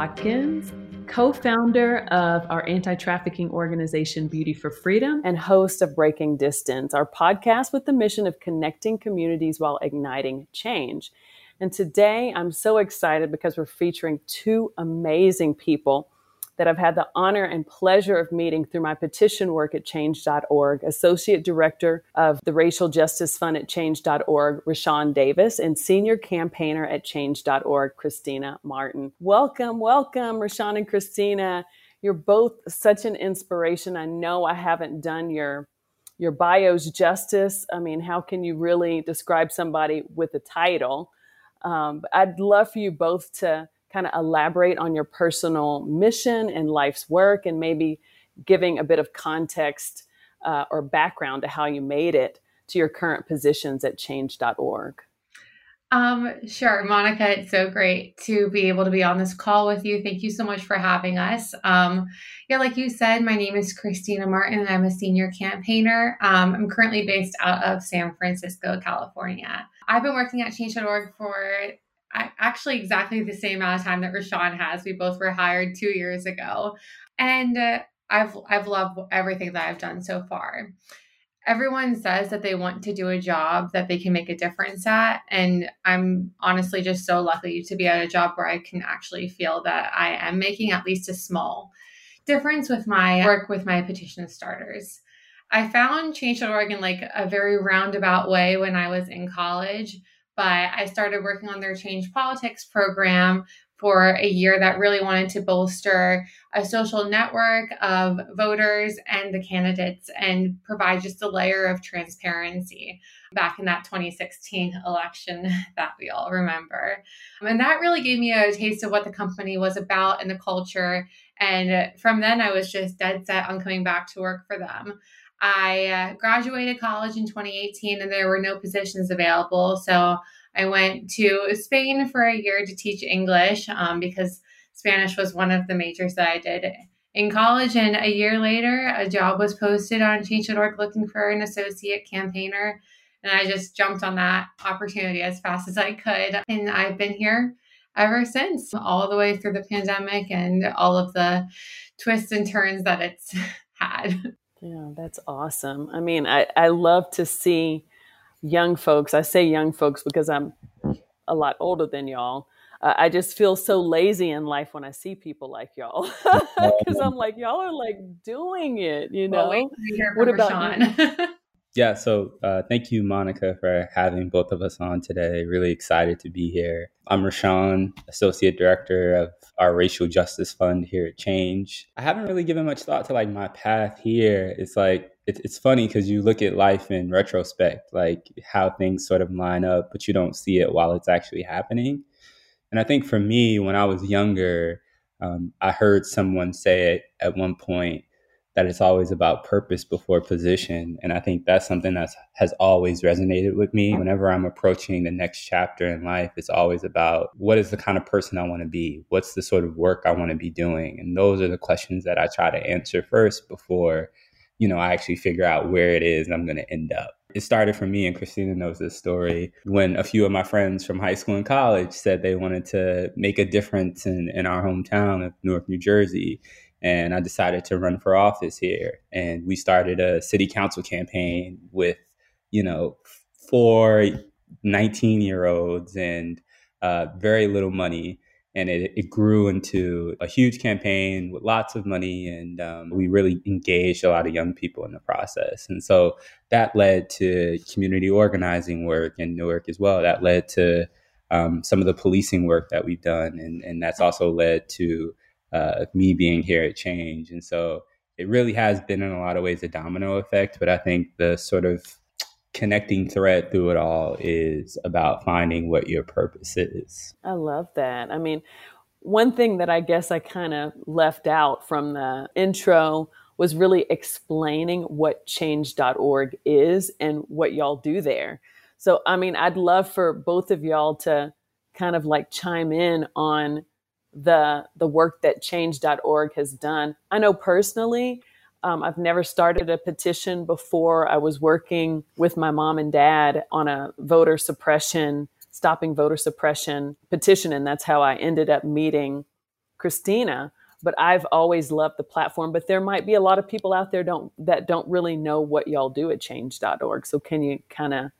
Watkins, co founder of our anti trafficking organization, Beauty for Freedom, and host of Breaking Distance, our podcast with the mission of connecting communities while igniting change. And today I'm so excited because we're featuring two amazing people that I've had the honor and pleasure of meeting through my petition work at change.org, Associate Director of the Racial Justice Fund at change.org, Rashawn Davis, and Senior Campaigner at change.org, Christina Martin. Welcome, welcome, Rashawn and Christina. You're both such an inspiration. I know I haven't done your your bios justice. I mean, how can you really describe somebody with a title? Um, I'd love for you both to kind of elaborate on your personal mission and life's work and maybe giving a bit of context uh, or background to how you made it to your current positions at change.org. Um, sure, Monica, it's so great to be able to be on this call with you. Thank you so much for having us. Um, yeah, like you said, my name is Christina Martin and I'm a senior campaigner. Um, I'm currently based out of San Francisco, California. I've been working at change.org for I, actually exactly the same amount of time that Rashawn has. We both were hired two years ago, and uh, I've I've loved everything that I've done so far. Everyone says that they want to do a job that they can make a difference at, and I'm honestly just so lucky to be at a job where I can actually feel that I am making at least a small difference with my work with my petition starters. I found Change.org in like a very roundabout way when I was in college but I started working on their change politics program for a year that really wanted to bolster a social network of voters and the candidates and provide just a layer of transparency back in that 2016 election that we all remember. Um, and that really gave me a taste of what the company was about and the culture. And from then, I was just dead set on coming back to work for them. I uh, graduated college in 2018 and there were no positions available. So I went to Spain for a year to teach English um, because Spanish was one of the majors that I did in college. And a year later, a job was posted on Change.org looking for an associate campaigner. And I just jumped on that opportunity as fast as I could. And I've been here ever since, all the way through the pandemic and all of the twists and turns that it's had. Yeah, that's awesome. I mean, I, I love to see young folks. I say young folks because I'm a lot older than y'all. Uh, I just feel so lazy in life when I see people like y'all because I'm like, y'all are like doing it, you know. Well, what about Sean? Yeah, so uh, thank you, Monica, for having both of us on today. Really excited to be here. I'm Rashawn, Associate Director of our Racial Justice Fund here at Change. I haven't really given much thought to like my path here. It's like, it, it's funny because you look at life in retrospect, like how things sort of line up, but you don't see it while it's actually happening. And I think for me, when I was younger, um, I heard someone say it at one point that it's always about purpose before position. And I think that's something that has always resonated with me. Whenever I'm approaching the next chapter in life, it's always about what is the kind of person I want to be? What's the sort of work I want to be doing? And those are the questions that I try to answer first before, you know, I actually figure out where it is I'm going to end up. It started for me, and Christina knows this story, when a few of my friends from high school and college said they wanted to make a difference in, in our hometown of Newark, New Jersey and I decided to run for office here. And we started a city council campaign with, you know, four 19 year olds and uh, very little money. And it, it, grew into a huge campaign with lots of money. And um, we really engaged a lot of young people in the process. And so that led to community organizing work in Newark as well. That led to um, some of the policing work that we've done. And, and that's also led to uh, me being here at Change. And so it really has been in a lot of ways a domino effect. But I think the sort of connecting thread through it all is about finding what your purpose is. I love that. I mean, one thing that I guess I kind of left out from the intro was really explaining what change.org is and what y'all do there. So, I mean, I'd love for both of y'all to kind of like chime in on the the work that change.org has done. I know personally, um, I've never started a petition before. I was working with my mom and dad on a voter suppression, stopping voter suppression petition, and that's how I ended up meeting Christina, but I've always loved the platform. But there might be a lot of people out there don't that don't really know what y'all do at change.org. So can you kind of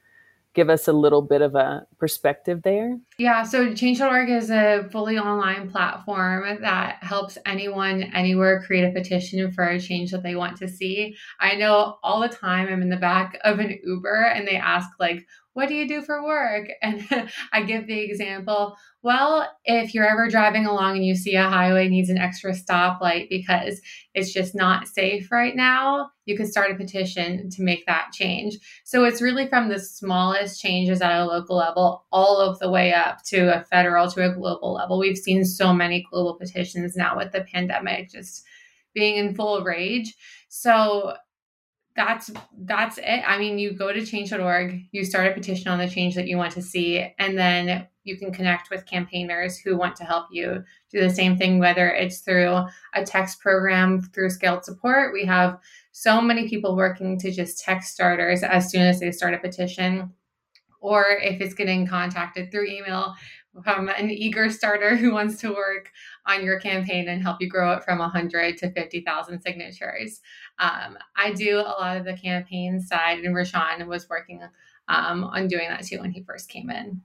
give us a little bit of a perspective there? Yeah, so Change.org is a fully online platform that helps anyone anywhere create a petition for a change that they want to see. I know all the time I'm in the back of an Uber and they ask like, what do you do for work? And I give the example, well, if you're ever driving along and you see a highway needs an extra stoplight because it's just not safe right now, you can start a petition to make that change. So it's really from the smallest changes at a local level all of the way up to a federal to a global level. We've seen so many global petitions now with the pandemic just being in full rage. So that's that's it. I mean, you go to change.org, you start a petition on the change that you want to see, and then you can connect with campaigners who want to help you do the same thing, whether it's through a text program through scaled support. We have so many people working to just text starters as soon as they start a petition, or if it's getting contacted through email, from an eager starter who wants to work on your campaign and help you grow it from 100 to 50,000 signatures. Um, I do a lot of the campaign side, and Rashawn was working um, on doing that too when he first came in.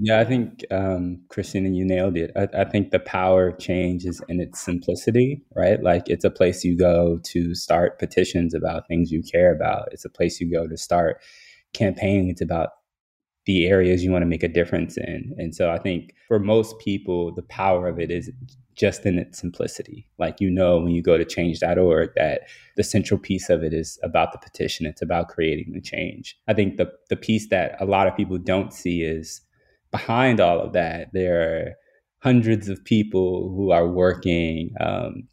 Yeah, I think um, Christina, you nailed it. I, I, think the power of change is in its simplicity, right? Like it's a place you go to start petitions about things you care about. It's a place you go to start campaigning. It's about the areas you want to make a difference in. And so I think for most people, the power of it is just in its simplicity. Like you know when you go to change.org that the central piece of it is about the petition. It's about creating the change. I think the the piece that a lot of people don't see is behind all of that, there are hundreds of people who are working um,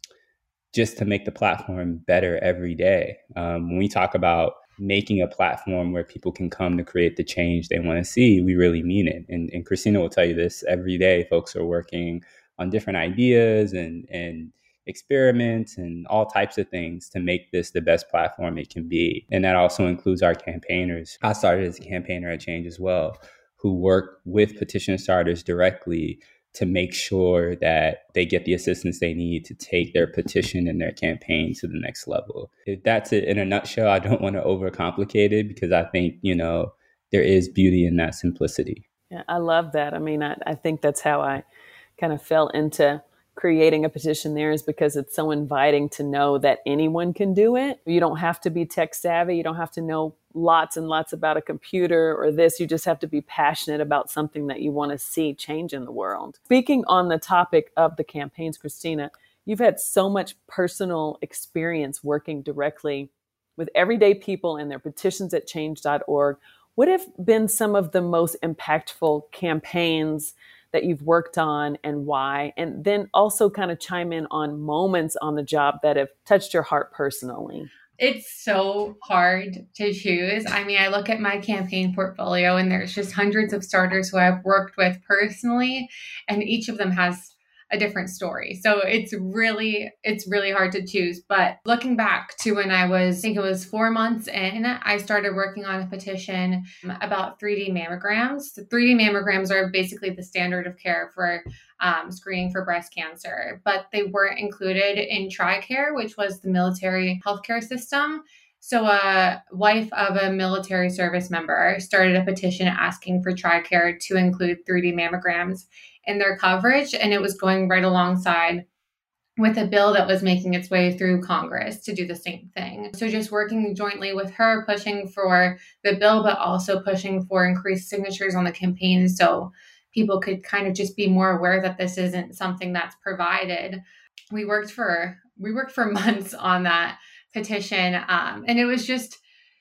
just to make the platform better every day. Um, when we talk about making a platform where people can come to create the change they want to see, we really mean it. And, and Christina will tell you this every day. Folks are working on different ideas and and experiments and all types of things to make this the best platform it can be. And that also includes our campaigners. I started as a campaigner at Change as well, who work with petition starters directly to make sure that they get the assistance they need to take their petition and their campaign to the next level. If that's it in a nutshell, I don't want to overcomplicate it because I think, you know, there is beauty in that simplicity. Yeah, I love that. I mean, I, I think that's how I kind of fell into creating a petition there is because it's so inviting to know that anyone can do it. You don't have to be tech savvy. You don't have to know lots and lots about a computer or this. You just have to be passionate about something that you want to see change in the world. Speaking on the topic of the campaigns, Christina, you've had so much personal experience working directly with everyday people and their petitions at change.org. What have been some of the most impactful campaigns that you've worked on and why? And then also kind of chime in on moments on the job that have touched your heart personally. It's so hard to choose. I mean, I look at my campaign portfolio and there's just hundreds of starters who I've worked with personally, and each of them has a different story. So it's really it's really hard to choose. But looking back to when I was I think it was 4 months in, I started working on a petition about 3D mammograms. The 3D mammograms are basically the standard of care for um, screening for breast cancer, but they weren't included in TRICARE, which was the military healthcare system. So, a wife of a military service member started a petition asking for TRICARE to include 3D mammograms in their coverage, and it was going right alongside with a bill that was making its way through Congress to do the same thing. So, just working jointly with her, pushing for the bill, but also pushing for increased signatures on the campaign so people could kind of just be more aware that this isn't something that's provided. We worked for we worked for months on that petition, um, and it was just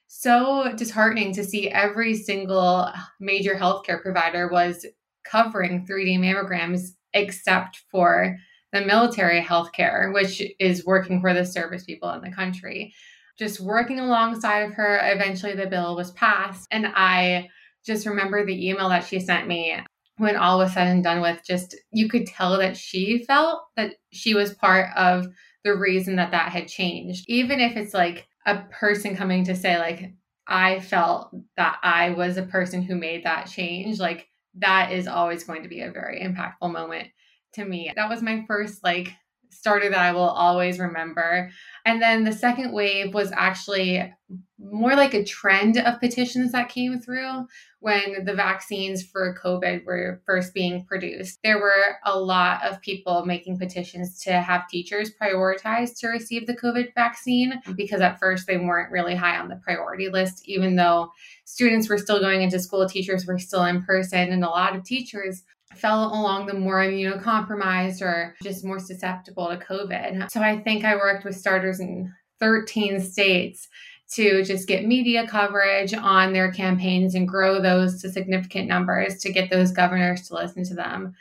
so disheartening to see every single major healthcare provider was covering 3D mammograms except for the military healthcare, which is working for the service people in the country. Just working alongside of her, eventually the bill was passed. And I just remember the email that she sent me when all was said and done with. Just you could tell that she felt that she was part of the reason that that had changed. Even if it's like a person coming to say, like, I felt that I was a person who made that change, like, that is always going to be a very impactful moment to me. That was my first like starter that I will always remember. And then the second wave was actually more like a trend of petitions that came through when the vaccines for COVID were first being produced. There were a lot of people making petitions to have teachers prioritize to receive the COVID vaccine because at first they weren't really high on the priority list, even though students were still going into school, teachers were still in person, and a lot of teachers fell along the more immunocompromised or just more susceptible to COVID. So I think I worked with starters in 13 states to just get media coverage on their campaigns and grow those to significant numbers to get those governors to listen to them.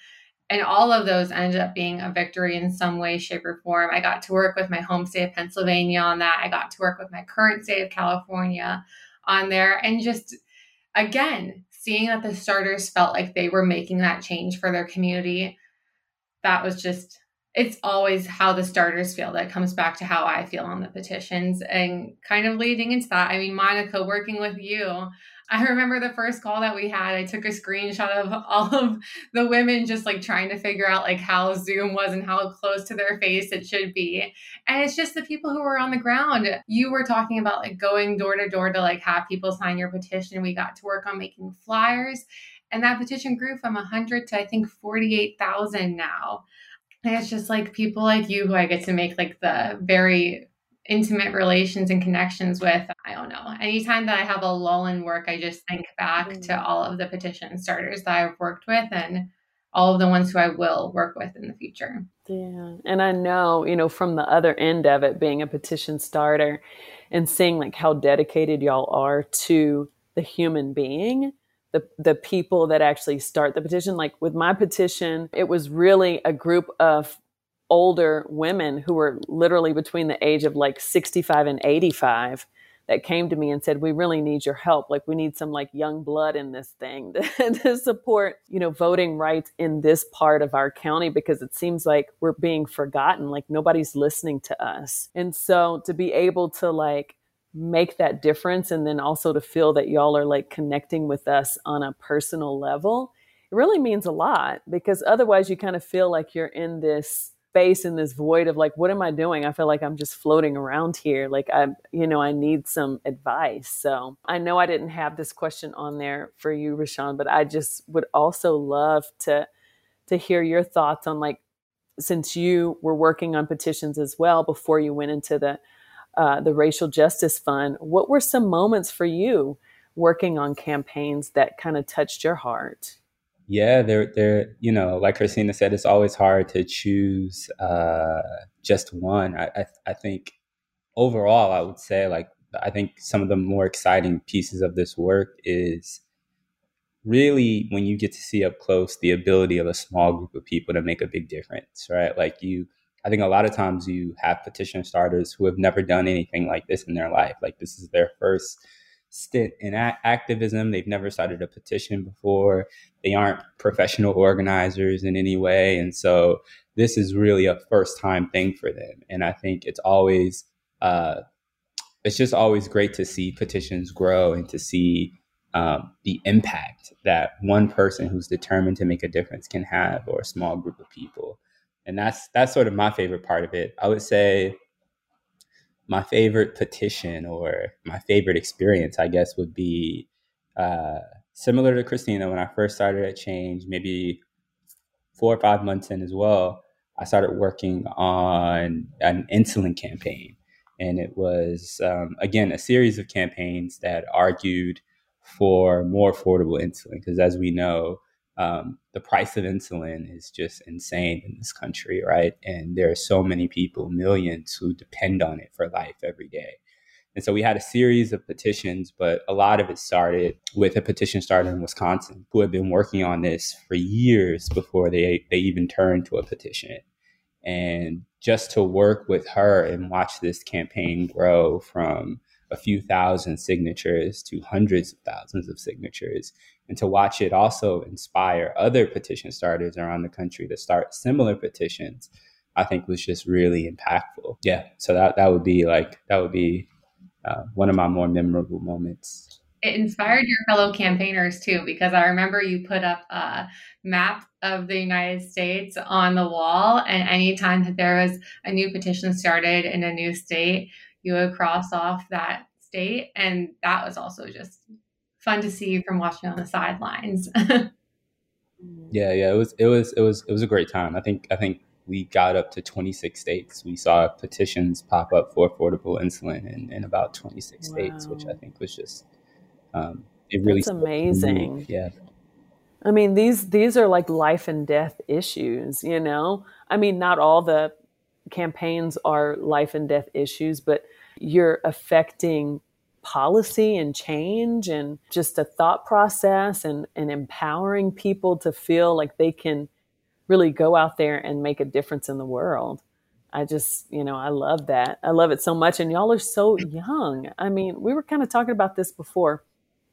And all of those ended up being a victory in some way, shape, or form. I got to work with my home state of Pennsylvania on that. I got to work with my current state of California on there. And just again, seeing that the starters felt like they were making that change for their community, that was just it's always how the starters feel that comes back to how I feel on the petitions and kind of leading into that. I mean, Monica, working with you, I remember the first call that we had, I took a screenshot of all of the women just like trying to figure out like how Zoom was and how close to their face it should be. And it's just the people who were on the ground. You were talking about like going door to door to like have people sign your petition. We got to work on making flyers. And that petition grew from 100 to I think 48,000 now. And it's just like people like you who I get to make like the very intimate relations and connections with. I don't know. Anytime that I have a lull in work, I just think back mm-hmm. to all of the petition starters that I've worked with and all of the ones who I will work with in the future. Yeah. And I know, you know, from the other end of it, being a petition starter and seeing like how dedicated y'all are to the human being. The, the people that actually start the petition. Like with my petition it was really a group of older women who were literally between the age of like 65 and 85 that came to me and said we really need your help. Like we need some like young blood in this thing to, to, support you know voting rights in this part of our county because it seems like we're being forgotten. Like nobody's listening to us. And so to be able to like make that difference and then also to feel that y'all are like connecting with us on a personal level it really means a lot because otherwise you kind of feel like you're in this space in this void of like what am i doing? I feel like i'm just floating around here like i you know i need some advice. So i know i didn't have this question on there for you rashawn but i just would also love to to hear your thoughts on like since you were working on petitions as well before you went into the uh, the racial justice fund what were some moments for you working on campaigns that kind of touched your heart yeah, they're they're you know, like Christina said, it's always hard to choose uh, just one. I, I I think overall, I would say like I think some of the more exciting pieces of this work is really when you get to see up close the ability of a small group of people to make a big difference, right? Like you, I think a lot of times you have petition starters who have never done anything like this in their life. Like this is their first stint in a- activism. They've never started a petition before. They aren't professional organizers in any way. And so this is really a first time thing for them. And I think it's always, uh, it's just always great to see petitions grow and to see um, the impact that one person who's determined to make a difference can have or a small group of people. And that's that's sort of my favorite part of it. I would say my favorite petition or my favorite experience, I guess, would be uh, similar to Christina when I first started at Change, maybe four or five months in as well. I started working on an insulin campaign. And it was, um, again, a series of campaigns that argued for more affordable insulin. Because as we know, um, the price of insulin is just insane in this country, right? And there are so many people, millions, who depend on it for life every day. And so we had a series of petitions, but a lot of it started with a petition started in Wisconsin who had been working on this for years before they, they even turned to a petition. And just to work with her and watch this campaign grow from a few thousand signatures to hundreds of thousands of signatures and to watch it also inspire other petition starters around the country to start similar petitions i think was just really impactful. Yeah. So that, that would be like that would be uh, one of my more memorable moments. It inspired your fellow campaigners too, because I remember you put up a map of the United States on the wall, and anytime that there was a new petition started in a new state, you would cross off that state, and that was also just fun to see you from watching on the sidelines. yeah, yeah, it was, it was, it was, it was a great time. I think, I think we got up to 26 states. We saw petitions pop up for affordable insulin in, in about 26 wow. states, which I think was just um, it really That's amazing. Yeah. I mean these these are like life and death issues, you know. I mean, not all the campaigns are life and death issues, but you're affecting policy and change and just a thought process and, and empowering people to feel like they can really go out there and make a difference in the world. I just, you know, I love that. I love it so much. And y'all are so young. I mean, we were kind of talking about this before.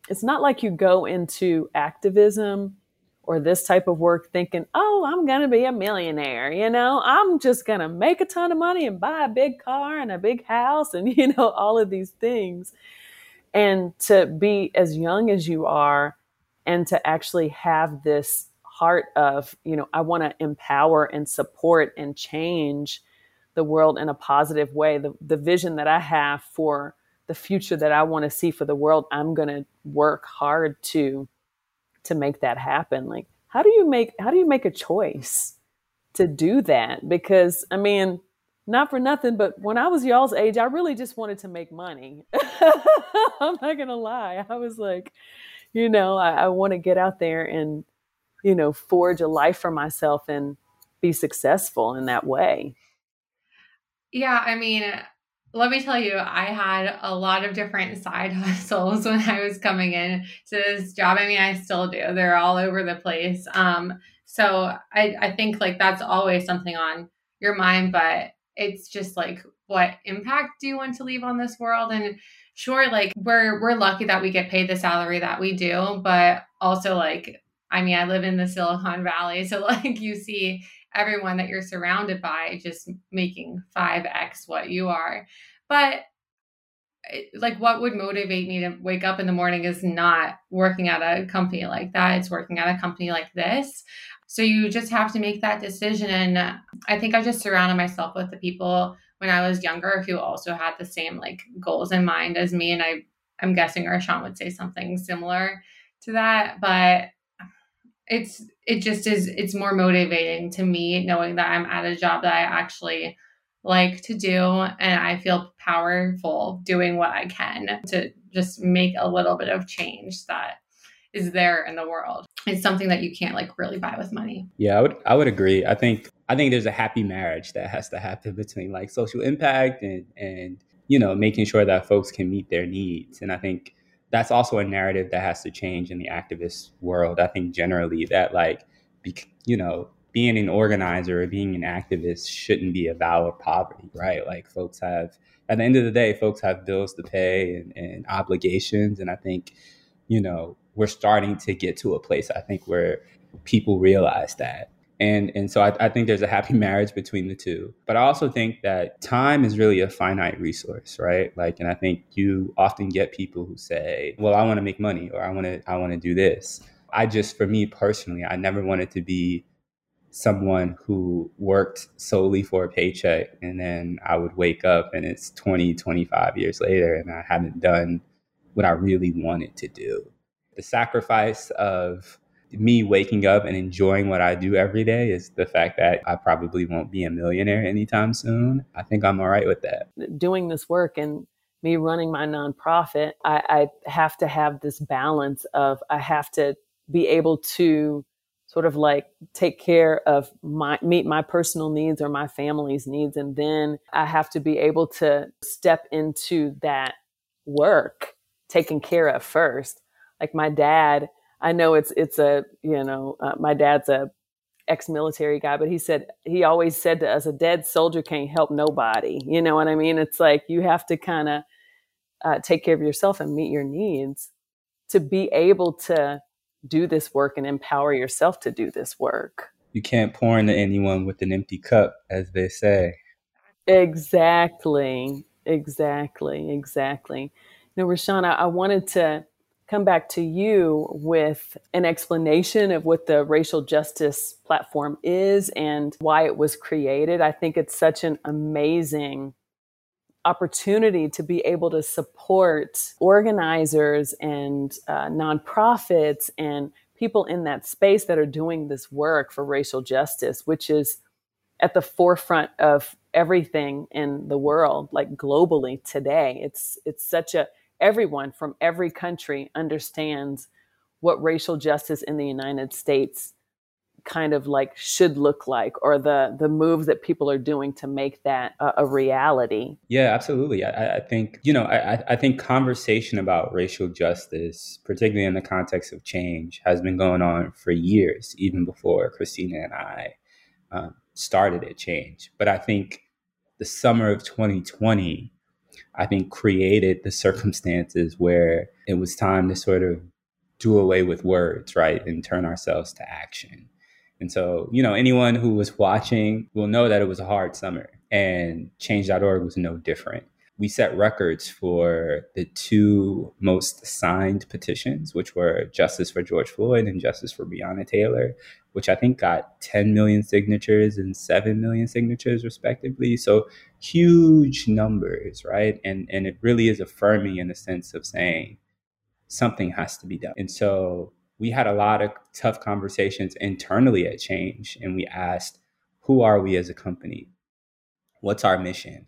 It's not like you go into activism or this type of work thinking, oh, I'm going to be a millionaire. You know, I'm just going to make a ton of money and buy a big car and a big house and, you know, all of these things. And to be as young as you are and to actually have this heart of, you know, I want to empower and support and change the world in a positive way. The, the vision that I have for the future that I want to see for the world, I'm going to work hard to to make that happen. Like, how do you make how do you make a choice to do that? Because I mean, not for nothing, but when I was y'all's age, I really just wanted to make money. I'm not gonna lie. I was like, you know, I, I want to get out there and you know, forge a life for myself and be successful in that way. Yeah, I mean, let me tell you, I had a lot of different side hustles when I was coming in to this job. I mean, I still do. They're all over the place. Um, so I, I think like that's always something on your mind, but it's just like what impact do you want to leave on this world? And sure, like we're we're lucky that we get paid the salary that we do, but also like I mean, I live in the Silicon Valley, so like you see everyone that you're surrounded by just making 5x what you are. But eh, like what would motivate me to wake up in the morning is not working at a company like that. It's working at a company like this. So you just have to make that decision. And uh, I think I just surrounded myself with the people when I was younger who also had the same like goals in mind as me. And I, I'm guessing Rashawn would say something similar to that. But it's it just is it's more motivating to me knowing that I'm at a job that I actually like to do and I feel powerful doing what I can to just make a little bit of change that is there in the world. It's something that you can't like really buy with money. Yeah, I would I would agree. I think I think there's a happy marriage that has to happen between like social impact and and you know making sure that folks can meet their needs. And I think that's also a narrative that has to change in the activist world. I think generally that like, be, you know, being an organizer or being an activist shouldn't be a vow of poverty, right? Like folks have, at the end of the day, folks have bills to pay and, and obligations. And I think, you know, we're starting to get to a place, I think, where people realize that. And and so I, I, think there's a happy marriage between the two. But i also think that time is really a finite resource right? Like and i think you often get people who say well i want to make money or i want to i want to do this. I just for me personally i never wanted to be someone who worked solely for a paycheck and then i would wake up and it's 20 25 years later and i haven't done what i really wanted to do the sacrifice of me waking up and enjoying what I do every day is the fact that I probably won't be a millionaire anytime soon. I think I'm all right with that. Doing this work and me running my nonprofit, I, I have to have this balance of I have to be able to sort of like take care of my meet my personal needs or my family's needs and then I have to be able to step into that work taken care of first. Like my dad I know it's it's a you know uh, my dad's a ex-military guy, but he said he always said to us, a dead soldier can't help nobody. You know what I mean? It's like you have to kind of uh, take care of yourself and meet your needs to be able to do this work and empower yourself to do this work. You can't pour into anyone with an empty cup, as they say. Exactly, exactly, exactly. You know, Rashawn, I, I wanted to come back to you with an explanation of what the racial justice platform is and why it was created. I think it's such an amazing opportunity to be able to support organizers and uh, nonprofits and people in that space that are doing this work for racial justice, which is at the forefront of everything in the world, like globally today. It's it's such a everyone from every country understands what racial justice in the United States kind of like should look like or the the moves that people are doing to make that a, a reality. Yeah absolutely. I, I, think you know I, I think conversation about racial justice particularly in the context of change has been going on for years even before christina and i um, started at change. But i think the summer of 2020 I think created the circumstances where it was time to sort of do away with words, right, and turn ourselves to action. And so, you know, anyone who was watching will know that it was a hard summer and change.org was no different. We set records for the two most signed petitions, which were Justice for George Floyd and Justice for Breonna Taylor, which I think got 10 million signatures and 7 million signatures, respectively. So huge numbers, right? And, and it really is affirming in the sense of saying something has to be done. And so we had a lot of tough conversations internally at Change, and we asked, who are we as a company? What's our mission?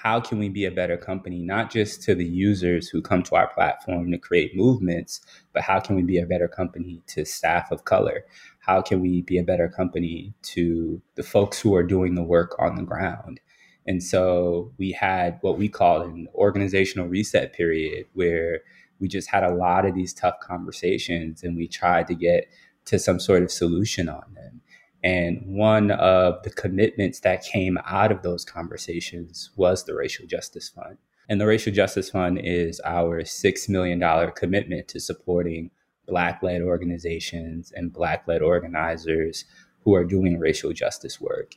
How can we be a better company, not just to the users who come to our platform to create movements, but how can we be a better company to staff of color? How can we be a better company to the folks who are doing the work on the ground? And so we had what we call an organizational reset period where we just had a lot of these tough conversations and we tried to get to some sort of solution on them. And one of the commitments that came out of those conversations was the Racial Justice Fund. And the Racial Justice Fund is our $6 million commitment to supporting Black led organizations and Black led organizers who are doing racial justice work.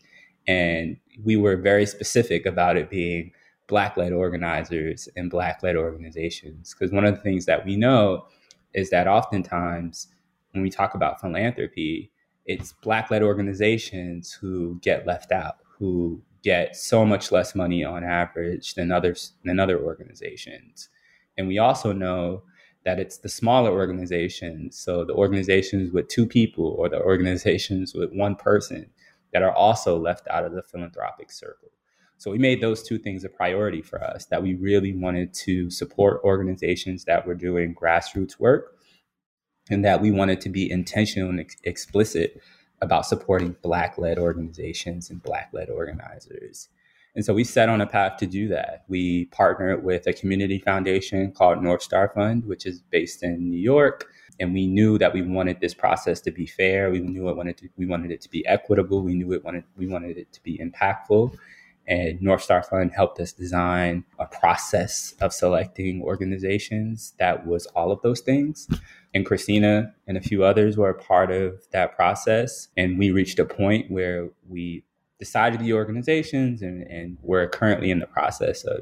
And we were very specific about it being Black led organizers and Black led organizations. Because one of the things that we know is that oftentimes when we talk about philanthropy, it's black led organizations who get left out, who get so much less money on average than others than other organizations. And we also know that it's the smaller organizations, so the organizations with two people or the organizations with one person that are also left out of the philanthropic circle. So we made those two things a priority for us that we really wanted to support organizations that were doing grassroots work and that we wanted to be intentional and ex- explicit about supporting Black led organizations and Black led organizers. And so we set on a path to do that. We partnered with a community foundation called North Star Fund, which is based in New York. And we knew that we wanted this process to be fair. We knew it wanted to, we wanted it to be equitable. We knew it wanted we wanted it to be impactful. And North Star Fund helped us design a process of selecting organizations that was all of those things and Christina and a few others were a part of that process. And we reached a point where we decided the organizations and, and we're currently in the process of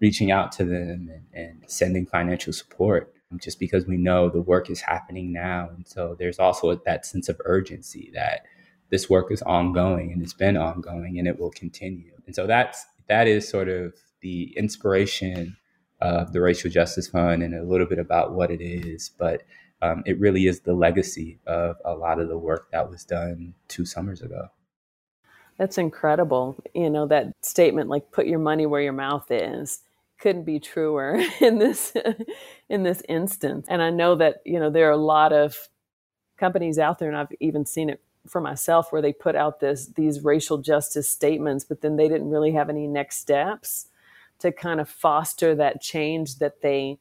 reaching out to them and, and sending financial support just because we know the work is happening now. And so there's also that sense of urgency that this work is ongoing and it's been ongoing and it will continue. And so that's that is sort of the inspiration of the Racial Justice Fund and a little bit about what it is. But um, it really is the legacy of a lot of the work that was done two summers ago. That's incredible. You know, that statement like put your money where your mouth is couldn't be truer in this in this instance. And I know that, you know, there are a lot of companies out there and I've even seen it for myself where they put out this these racial justice statements but then they didn't really have any next steps to kind of foster that change that they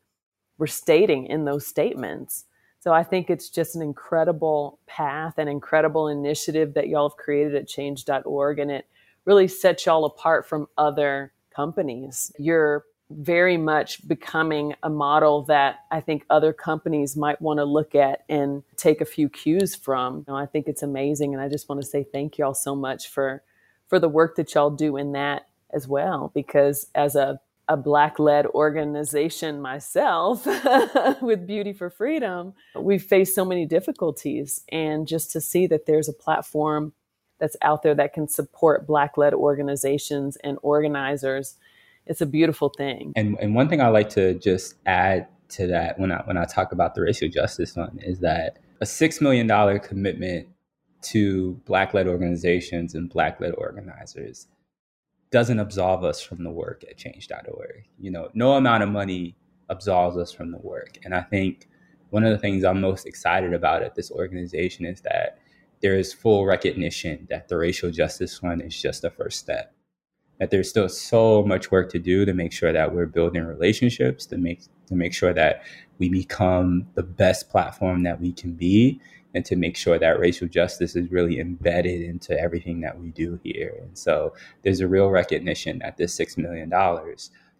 were stating in those statements. So I think it's just an incredible path, an incredible initiative that y'all have created at change.org. And it really sets y'all apart from other companies. You're very much becoming a model that I think other companies might want to look at and take a few cues from. You know, I think it's amazing. And I just want to say thank y'all so much for, for the work that y'all do in that as well, because as a a black led organization myself with Beauty for Freedom, we've faced so many difficulties. And just to see that there's a platform that's out there that can support black led organizations and organizers, it's a beautiful thing. And, and one thing I like to just add to that when I, when I talk about the Racial Justice Fund is that a $6 million commitment to black led organizations and black led organizers doesn't absolve us from the work at change.org. You know, no amount of money absolves us from the work. And I think one of the things I'm most excited about at this organization is that there is full recognition that the Racial Justice Fund is just the first step. That there's still so much work to do to make sure that we're building relationships, to make to make sure that we become the best platform that we can be and to make sure that racial justice is really embedded into everything that we do here. And so there's a real recognition that this $6 million,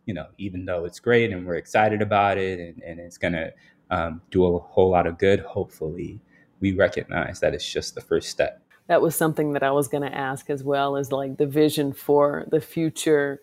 you know, even though it's great and we're excited about it and, and it's going to um, do a whole lot of good, hopefully, we recognize that it's just the first step. That was something that I was going to ask as well as like the vision for the future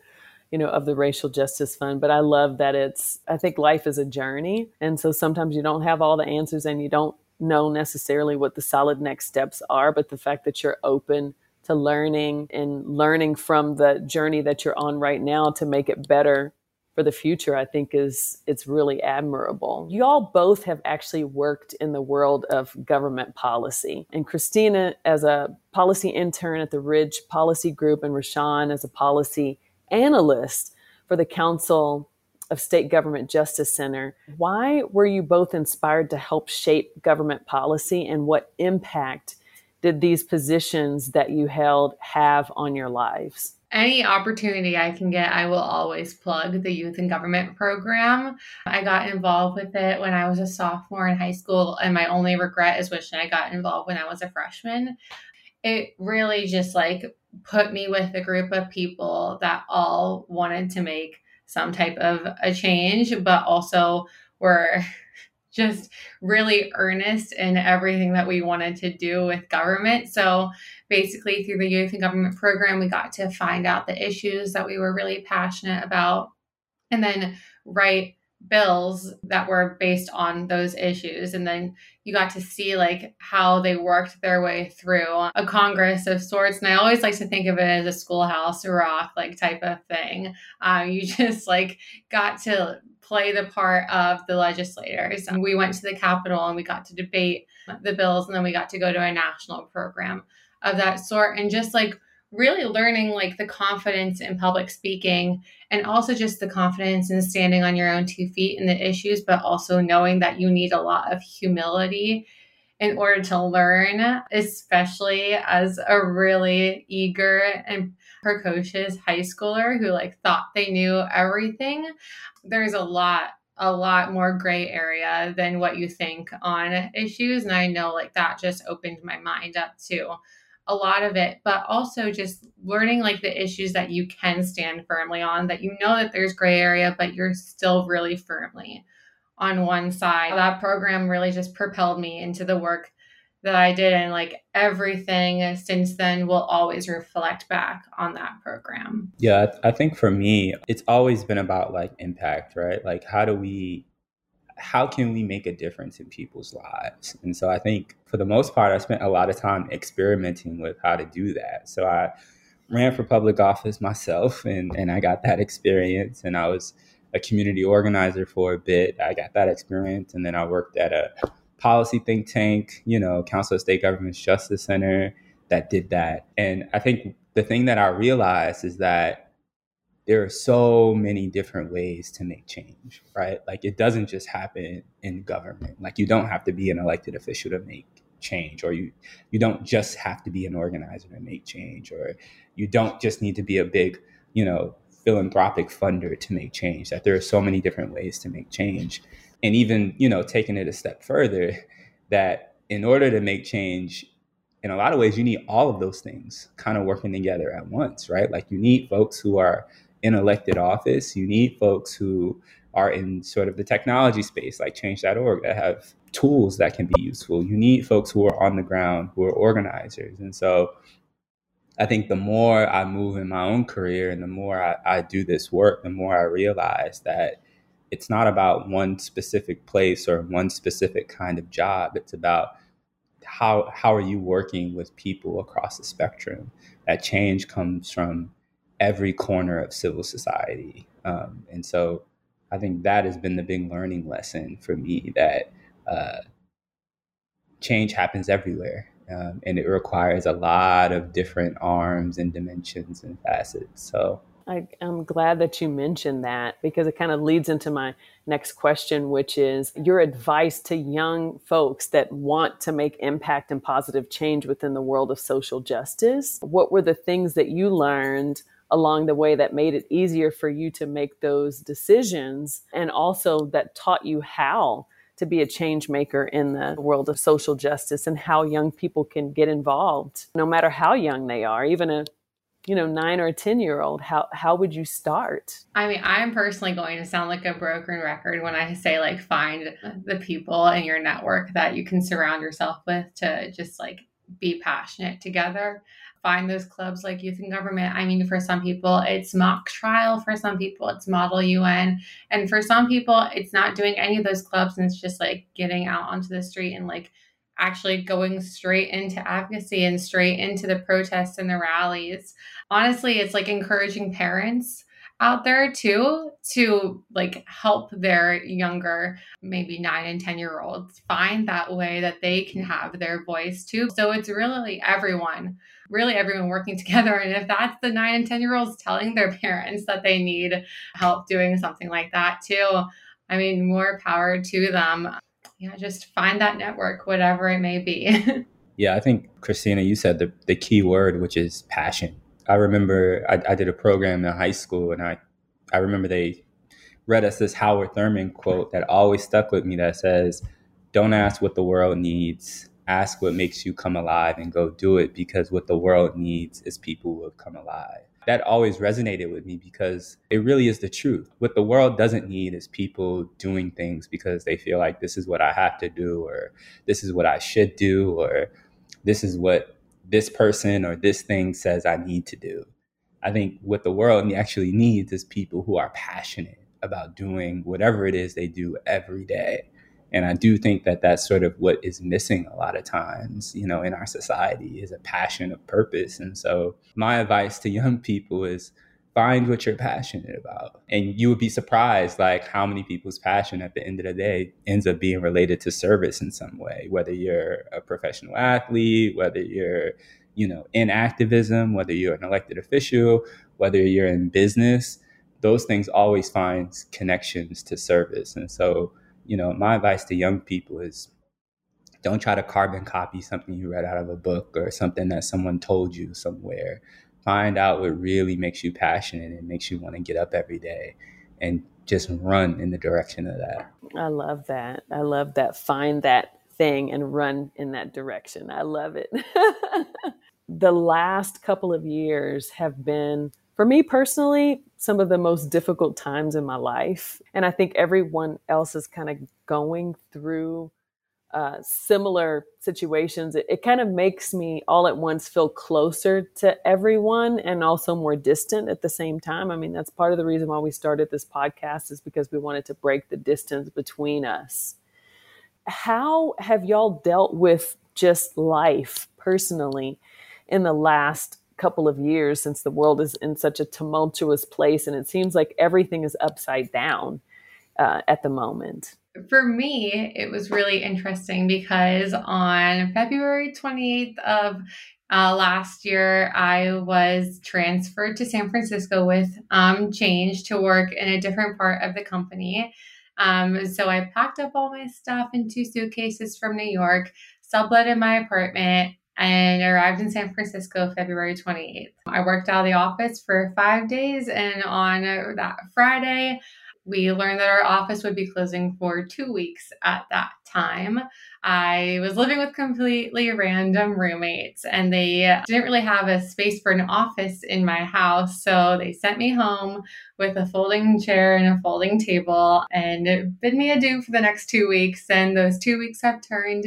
you know, of the Racial Justice Fund. But I love that it's, I think life is a journey. And so sometimes you don't have all the answers and you don't know necessarily what the solid next steps are, but the fact that you're open to learning and learning from the journey that you're on right now to make it better for the future, I think is it's really admirable. You all both have actually worked in the world of government policy. And Christina as a policy intern at the Ridge Policy Group and Rashawn as a policy analyst for the Council of State Government Justice Center. Why were you both inspired to help shape government policy and what impact did these positions that you held have on your lives? Any opportunity I can get, I will always plug the Youth in Government program. I got involved with it when I was a sophomore in high school, and my only regret is wishing I got involved when I was a freshman. It really just like put me with a group of people that all wanted to make some type of a change, but also were just really earnest in everything that we wanted to do with government. So basically, through the Youth and Government program, we got to find out the issues that we were really passionate about and then write bills that were based on those issues. And then you got to see like how they worked their way through a congress of sorts. And i always like to think of it as a schoolhouse rock like type of thing. Um, you just like got to play the part of the legislators. And we went to the capitol and we got to debate the bills and then we got to go to a national program of that sort. And just like really learning like the confidence in public speaking and also just the confidence in standing on your own two feet in the issues, but also knowing that you need a lot of humility in order to learn, especially as a really eager and precocious high schooler who like thought they knew everything. There's a lot a lot more gray area than what you think on issues and I know like that just opened my mind up to a lot of it, but also just learning like the issues that you can stand firmly on, that you know that there's gray area, but you're still really firmly on one side. That program really just propelled me into the work that I did. And like everything since then will always reflect back on that program. Yeah, I think for me, it's always been about like impact, right? Like, how do we how can we make a difference in people's lives? And so I think for the most part, I spent a lot of time experimenting with how to do that. So I ran for public office myself and, and I got that experience. And I was a community organizer for a bit. I got that experience. And then I worked at a policy think tank, you know, Council of State Governments Justice Center that did that. And I think the thing that I realized is that there are so many different ways to make change, right? Like it doesn't just happen in government. Like you don't have to be an elected official to make change or you you don't just have to be an organizer to make change or you don't just need to be a big, you know, philanthropic funder to make change. That there are so many different ways to make change. And even, you know, taking it a step further that in order to make change, in a lot of ways you need all of those things kind of working together at once, right? Like you need folks who are in elected office, you need folks who are in sort of the technology space, like change.org, that have tools that can be useful. You need folks who are on the ground, who are organizers. And so I think the more I move in my own career and the more I, I do this work, the more I realize that it's not about one specific place or one specific kind of job. It's about how how are you working with people across the spectrum? That change comes from every corner of civil society, um, and so I think that has been the big learning lesson for me that uh, change happens everywhere, um, and it requires a lot of different arms and dimensions and facets. So I, am glad that you mentioned that because it kind of leads into my next question, which is your advice to young folks that want to make impact and positive change within the world of social justice. What were the things that you learned along the way that made it easier for you to make those decisions and also that taught you how to be a change maker in the world of social justice and how young people can get involved no matter how young they are even a you know, nine or a 10 year old, how, how would you start? I mean, I'm personally going to sound like a broken record when I say, like, find the people in your network that you can surround yourself with to just like be passionate together. Find those clubs like Youth and Government. I mean, for some people, it's mock trial. For some people, it's Model UN. And for some people, it's not doing any of those clubs and it's just like getting out onto the street and like actually going straight into advocacy and straight into the protests and the rallies. Honestly, it's like encouraging parents out there too to like help their younger maybe 9 and 10 year olds find that way that they can have their voice too so it's really everyone really everyone working together and if that's the 9 and 10 year olds telling their parents that they need help doing something like that too i mean more power to them yeah, just find that network, whatever it may be. yeah, I think Christina, you said the, the key word, which is passion. I remember I, I did a program in high school, and I, I remember they read us this Howard Thurman quote that always stuck with me that says, Don't ask what the world needs, ask what makes you come alive and go do it because what the world needs is people who have come alive that always resonated with me because it really is the truth. What the world doesn't need is people doing things because they feel like this is what I have to do, or this is what I should do, or this is what this person or this thing says I need to do. I think what the world actually needs is people who are passionate about doing whatever it is they do every day and I do think that that's sort of what is missing a lot of times, you know, in our society is a passion of purpose. And so my advice to young people is find what you're passionate about. And you would be surprised like how many people's passion at the end of the day ends up being related to service in some way, whether you're a professional athlete, whether you're, you know, in activism, whether you're an elected official, whether you're in business, those things always find connections to service. And so you know, my advice to young people is don't try to carbon copy something you read out of a book or something that someone told you somewhere. Find out what really makes you passionate and makes you want to get up every day and just run in the direction of that. I love that. I love that. Find that thing and run in that direction. I love it. the last couple of years have been for me personally, some of the most difficult times in my life. And I think everyone else is kind of going through uh, similar situations. It, it kind of makes me all at once feel closer to everyone and also more distant at the same time. I mean, that's part of the reason why we started this podcast is because we wanted to break the distance between us. How have y'all dealt with just life personally in the last couple of years since the world is in such a tumultuous place and it seems like everything is upside down uh, at the moment. For me, it was really interesting because on February 28th of uh, last year, I was transferred to San Francisco with um, change to work in a different part of the company. Um, so I packed up all my stuff in two suitcases from New York, subletted my apartment, and I arrived in San Francisco February 28th. I worked out of the office for five days, and on uh, that Friday, we learned that our office would be closing for two weeks at that time. I was living with completely random roommates, and they didn't really have a space for an office in my house. So they sent me home with a folding chair and a folding table and bid me adieu for the next two weeks. And those two weeks have turned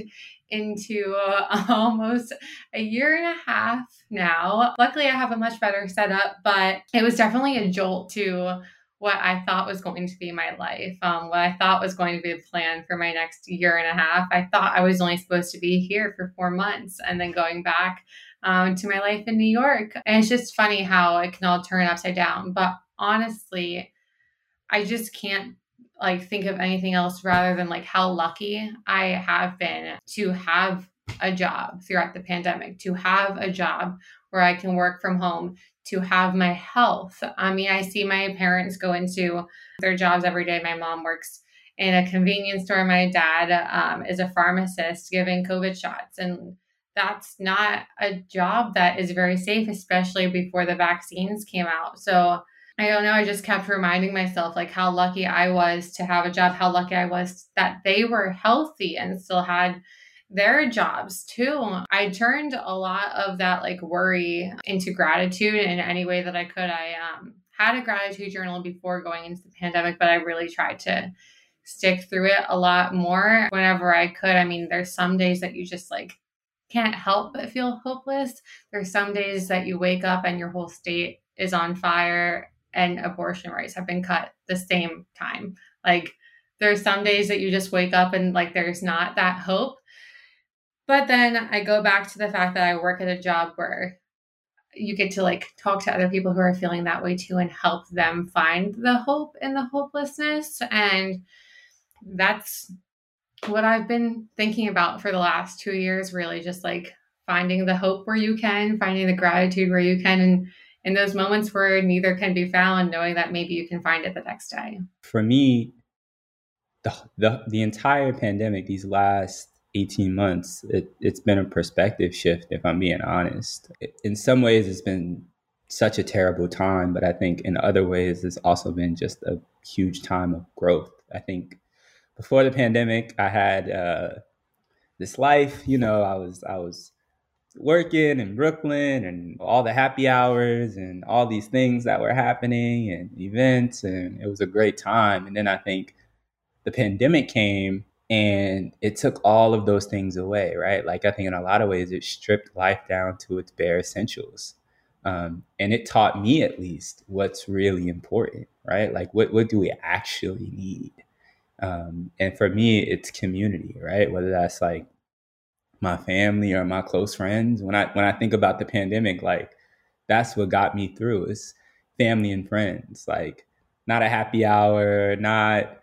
into uh, almost a year and a half now. Luckily, I have a much better setup, but it was definitely a jolt to what I thought was going to be my life, um, what I thought was going to be the plan for my next year and a half. I thought I was only supposed to be here for four months and then going back um, to my life in New York. And it's just funny how it can all turn upside down. But honestly, I just can't like think of anything else rather than like how lucky I have been to have a job throughout the pandemic, to have a job where I can work from home, to have my health. I mean, I see my parents go into their jobs every day. My mom works in a convenience store. My dad um, is a pharmacist giving COVID shots. And that's not a job that is very safe, especially before the vaccines came out. So I don't know. I just kept reminding myself like how lucky I was to have a job, how lucky I was that they were healthy and still had their jobs too. I turned a lot of that like worry into gratitude in any way that I could. I um, had a gratitude journal before going into the pandemic, but I really tried to stick through it a lot more whenever I could. I mean, there's some days that you just like can't help but feel hopeless. There's some days that you wake up and your whole state is on fire and abortion rights have been cut the same time. Like there's some days that you just wake up and like there's not that hope. But then I go back to the fact that I work at a job where you get to like talk to other people who are feeling that way too and help them find the hope in the hopelessness and that's what I've been thinking about for the last 2 years really just like finding the hope where you can, finding the gratitude where you can and in those moments where neither can be found, knowing that maybe you can find it the next day? For me, the the, the entire pandemic, these last 18 months, it, it's been a perspective shift, if I'm being honest. In some ways, it's been such a terrible time, but I think in other ways, it's also been just a huge time of growth. I think before the pandemic, I had uh, this life, you know, I was, I was, working in Brooklyn and all the happy hours and all these things that were happening and events and it was a great time. And then I think the pandemic came and it took all of those things away right? Like I think in a lot of ways it stripped life down to its bare essentials. Um, and it taught me at least what's really important right? Like what, what do we actually need? Um, and for me it's community right? Whether that's like my family or my close friends. When I when I think about the pandemic, like that's what got me through is family and friends. Like not a happy hour, not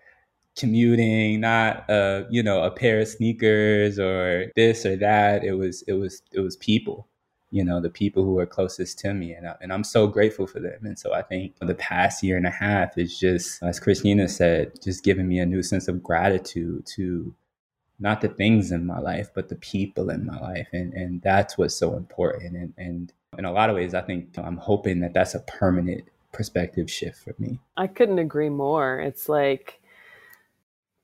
commuting, not a you know a pair of sneakers or this or that. It was it was it was people. You know the people who are closest to me, and I, and I'm so grateful for them. And so I think the past year and a half is just, as Christina said, just giving me a new sense of gratitude to not the things in my life, but the people in my life. And, and that's what's so important. And, and in a lot of ways, I think I'm hoping that that's a permanent perspective shift for me. I couldn't agree more. It's like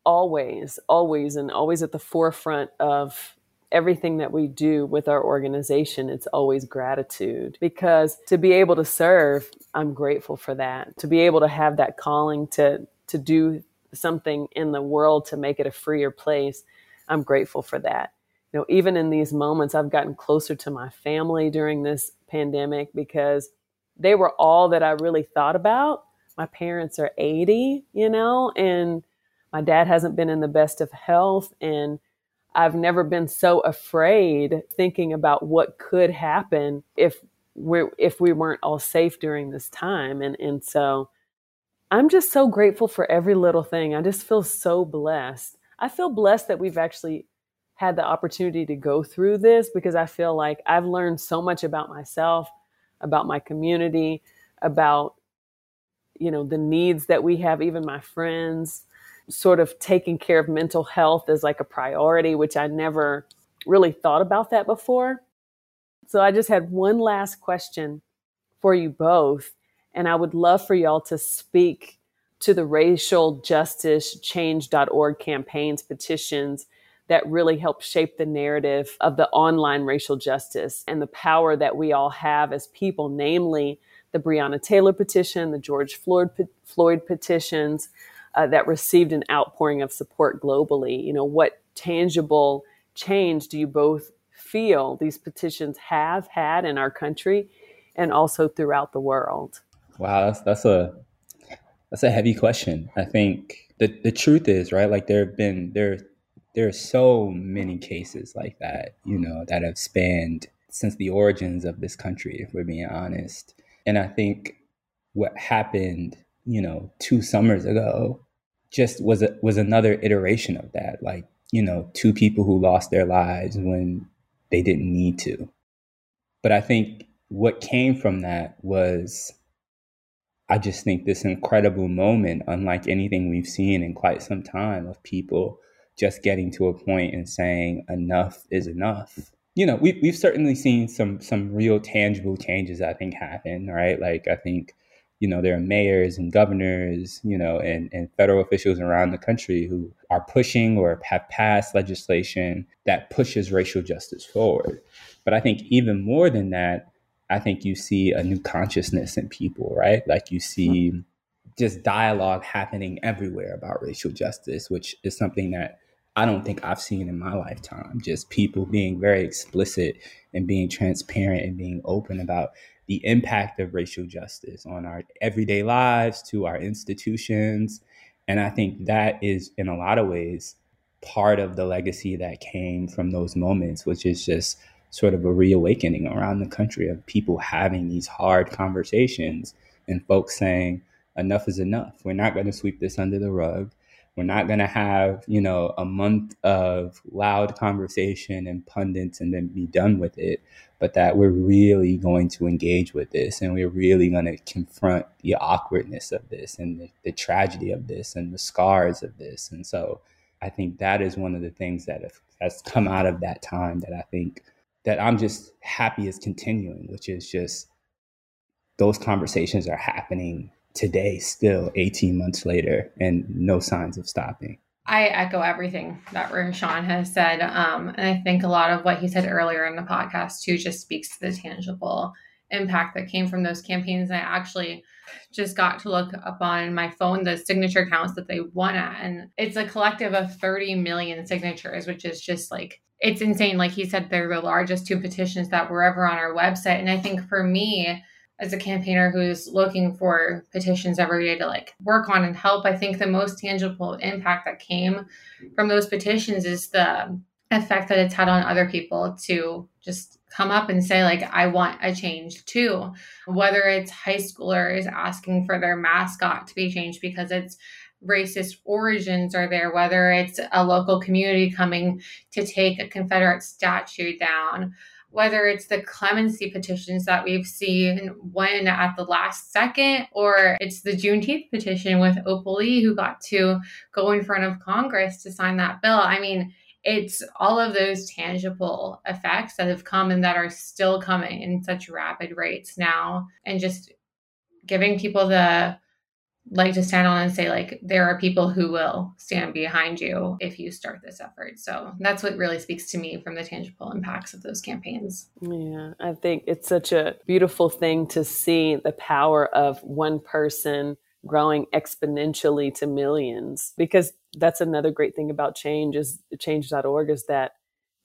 always, always, and always at the forefront of everything that we do with our organization, it's always gratitude. Because to be able to serve, I'm grateful for that. To be able to have that calling to to do something in the world to make it a freer place I'm grateful for that. You know, even in these moments, I've gotten closer to my family during this pandemic because they were all that I really thought about. My parents are 80, you know, and my dad hasn't been in the best of health. And I've never been so afraid thinking about what could happen if we if we weren't all safe during this time. And and so I'm just so grateful for every little thing. I just feel so blessed. I feel blessed that we've actually had the opportunity to go through this because I feel like I've learned so much about myself, about my community, about you know the needs that we have even my friends sort of taking care of mental health as like a priority which I never really thought about that before. So I just had one last question for you both and I would love for y'all to speak to the racial justice change.org campaigns, petitions that really help shape the narrative of the online racial justice and the power that we all have as people, namely the Breonna Taylor petition, the George Floyd, Floyd petitions uh, that received an outpouring of support globally. You know, what tangible change do you both feel these petitions have had in our country and also throughout the world? Wow, that's that's a that's a heavy question. I think the the truth is, right, like there have been there there are so many cases like that, you know, that have spanned since the origins of this country, if we're being honest. And I think what happened, you know, two summers ago just was a, was another iteration of that. Like, you know, two people who lost their lives when they didn't need to. But I think what came from that was I just think this incredible moment, unlike anything we've seen in quite some time, of people just getting to a point and saying enough is enough. You know, we've we've certainly seen some some real tangible changes. I think happen right. Like I think, you know, there are mayors and governors, you know, and and federal officials around the country who are pushing or have passed legislation that pushes racial justice forward. But I think even more than that, I think you see a new consciousness in people, right? Like you see mm-hmm. just dialogue happening everywhere about racial justice, which is something that I don't think I've seen in my lifetime. Just people being very explicit and being transparent and being open about the impact of racial justice on our everyday lives, to our institutions. And I think that is, in a lot of ways, part of the legacy that came from those moments, which is just sort of a reawakening around the country of people having these hard conversations and folks saying, enough is enough. We're not going to sweep this under the rug. We're not going to have, you know, a month of loud conversation and pundits and then be done with it, but that we're really going to engage with this and we're really going to confront the awkwardness of this and the, the tragedy of this and the scars of this. And so I think that is one of the things that has come out of that time that I think that I'm just happy is continuing, which is just those conversations are happening today, still 18 months later, and no signs of stopping. I echo everything that Rashawn has said. Um, and I think a lot of what he said earlier in the podcast, too, just speaks to the tangible impact that came from those campaigns. I actually just got to look up on my phone the signature counts that they won at. And it's a collective of 30 million signatures, which is just like it's insane. Like he said, they're the largest two petitions that were ever on our website. And I think for me, as a campaigner who's looking for petitions every day to like work on and help, I think the most tangible impact that came from those petitions is the effect that it's had on other people to just come up and say like i want a change too whether it's high schoolers asking for their mascot to be changed because it's racist origins are there, whether it's a local community coming to take a Confederate statue down, whether it's the clemency petitions that we've seen when at the last second, or it's the Juneteenth petition with Opal Lee, who got to go in front of Congress to sign that bill. I mean, it's all of those tangible effects that have come and that are still coming in such rapid rates now, and just giving people the like to stand on and say like there are people who will stand behind you if you start this effort. So that's what really speaks to me from the tangible impacts of those campaigns. Yeah i think it's such a beautiful thing to see the power of one person growing exponentially to millions because that's another great thing about change is change.org is that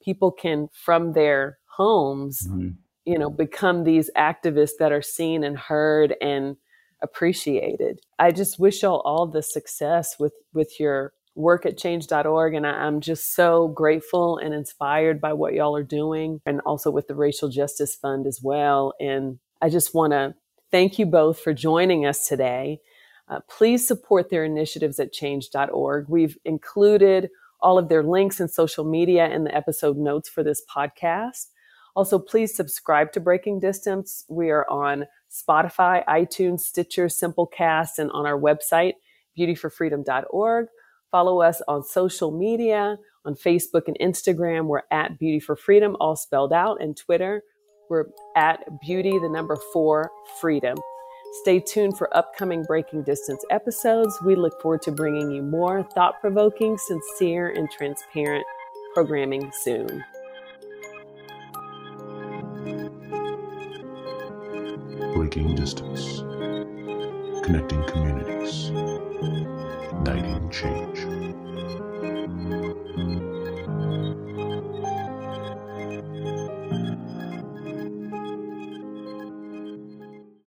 people can from their homes mm-hmm. you know become these activists that are seen and heard and appreciated. I just wish y'all all the success with with your work at change.org and I, am just so grateful and inspired by what y'all are doing and also with the Racial Justice Fund as well. And I just want to thank you both for joining us today. Uh, please support their initiatives at change.org. We've included all of their links and social media in the episode notes for this podcast. Also, please subscribe to Breaking Distance. We are on Spotify, iTunes, Stitcher, Simplecast, and on our website, beautyforfreedom.org. Follow us on social media, on Facebook and Instagram. We're at Beauty for Freedom, all spelled out, and Twitter. We're at Beauty, the number four, Freedom. Stay tuned for upcoming Breaking Distance episodes. We look forward to bringing you more thought provoking, sincere, and transparent programming soon. breaking distance, connecting communities, igniting change.